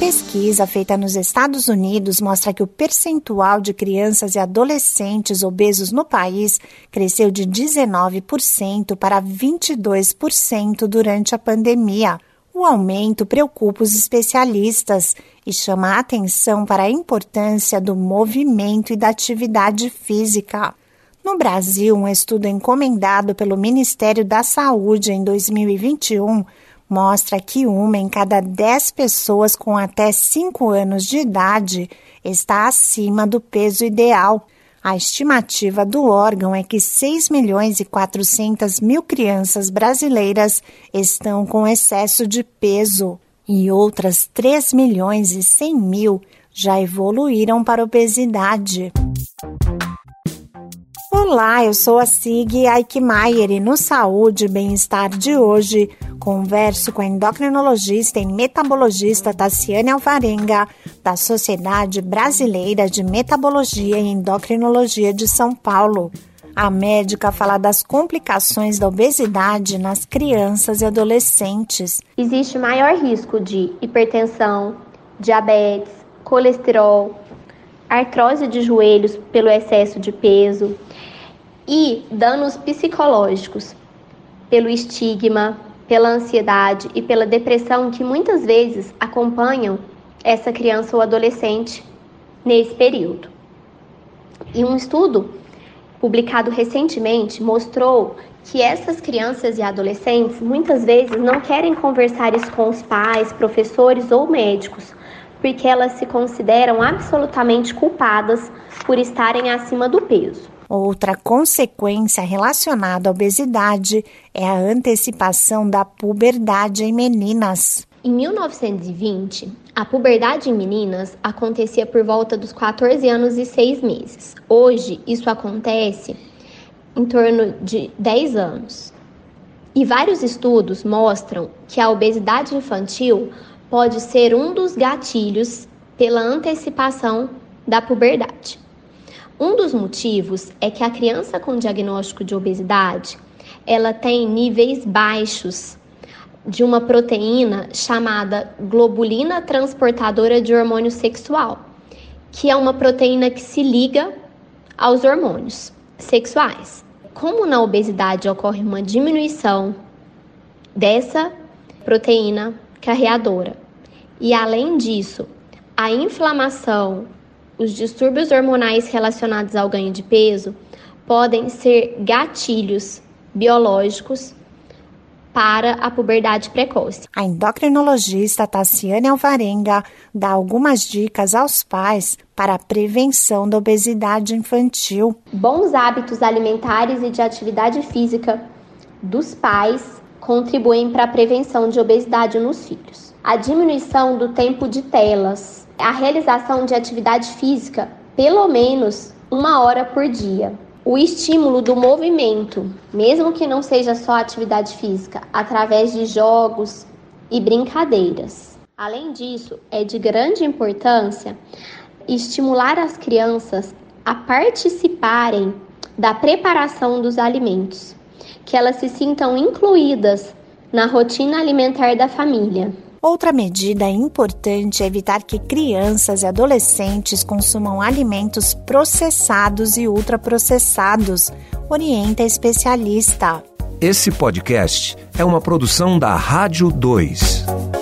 pesquisa feita nos Estados Unidos mostra que o percentual de crianças e adolescentes obesos no país cresceu de 19% para 22% durante a pandemia. O aumento preocupa os especialistas e chama a atenção para a importância do movimento e da atividade física. No Brasil, um estudo encomendado pelo Ministério da Saúde em 2021 mostra que uma em cada dez pessoas com até 5 anos de idade está acima do peso ideal. A estimativa do órgão é que 6 milhões e 400 mil crianças brasileiras estão com excesso de peso e outras 3 milhões e 100 mil já evoluíram para obesidade. Olá, eu sou a Sig Aikmaier e no Saúde e Bem-Estar de hoje converso com a endocrinologista e metabologista Tassiane Alvarenga, da Sociedade Brasileira de Metabologia e Endocrinologia de São Paulo. A médica fala das complicações da obesidade nas crianças e adolescentes. Existe maior risco de hipertensão, diabetes, colesterol, artrose de joelhos pelo excesso de peso e danos psicológicos pelo estigma, pela ansiedade e pela depressão que muitas vezes acompanham essa criança ou adolescente nesse período. E um estudo publicado recentemente mostrou que essas crianças e adolescentes muitas vezes não querem conversar isso com os pais, professores ou médicos, porque elas se consideram absolutamente culpadas por estarem acima do peso. Outra consequência relacionada à obesidade é a antecipação da puberdade em meninas. Em 1920, a puberdade em meninas acontecia por volta dos 14 anos e 6 meses. Hoje, isso acontece em torno de 10 anos. E vários estudos mostram que a obesidade infantil pode ser um dos gatilhos pela antecipação da puberdade. Um dos motivos é que a criança com diagnóstico de obesidade, ela tem níveis baixos de uma proteína chamada globulina transportadora de hormônio sexual, que é uma proteína que se liga aos hormônios sexuais. Como na obesidade ocorre uma diminuição dessa proteína carreadora, e além disso, a inflamação os distúrbios hormonais relacionados ao ganho de peso podem ser gatilhos biológicos para a puberdade precoce. A endocrinologista Tassiane Alvarenga dá algumas dicas aos pais para a prevenção da obesidade infantil. Bons hábitos alimentares e de atividade física dos pais contribuem para a prevenção de obesidade nos filhos. A diminuição do tempo de telas a realização de atividade física pelo menos uma hora por dia. O estímulo do movimento, mesmo que não seja só atividade física, através de jogos e brincadeiras. Além disso, é de grande importância estimular as crianças a participarem da preparação dos alimentos, que elas se sintam incluídas na rotina alimentar da família. Outra medida importante é evitar que crianças e adolescentes consumam alimentos processados e ultraprocessados, orienta a especialista. Esse podcast é uma produção da Rádio 2.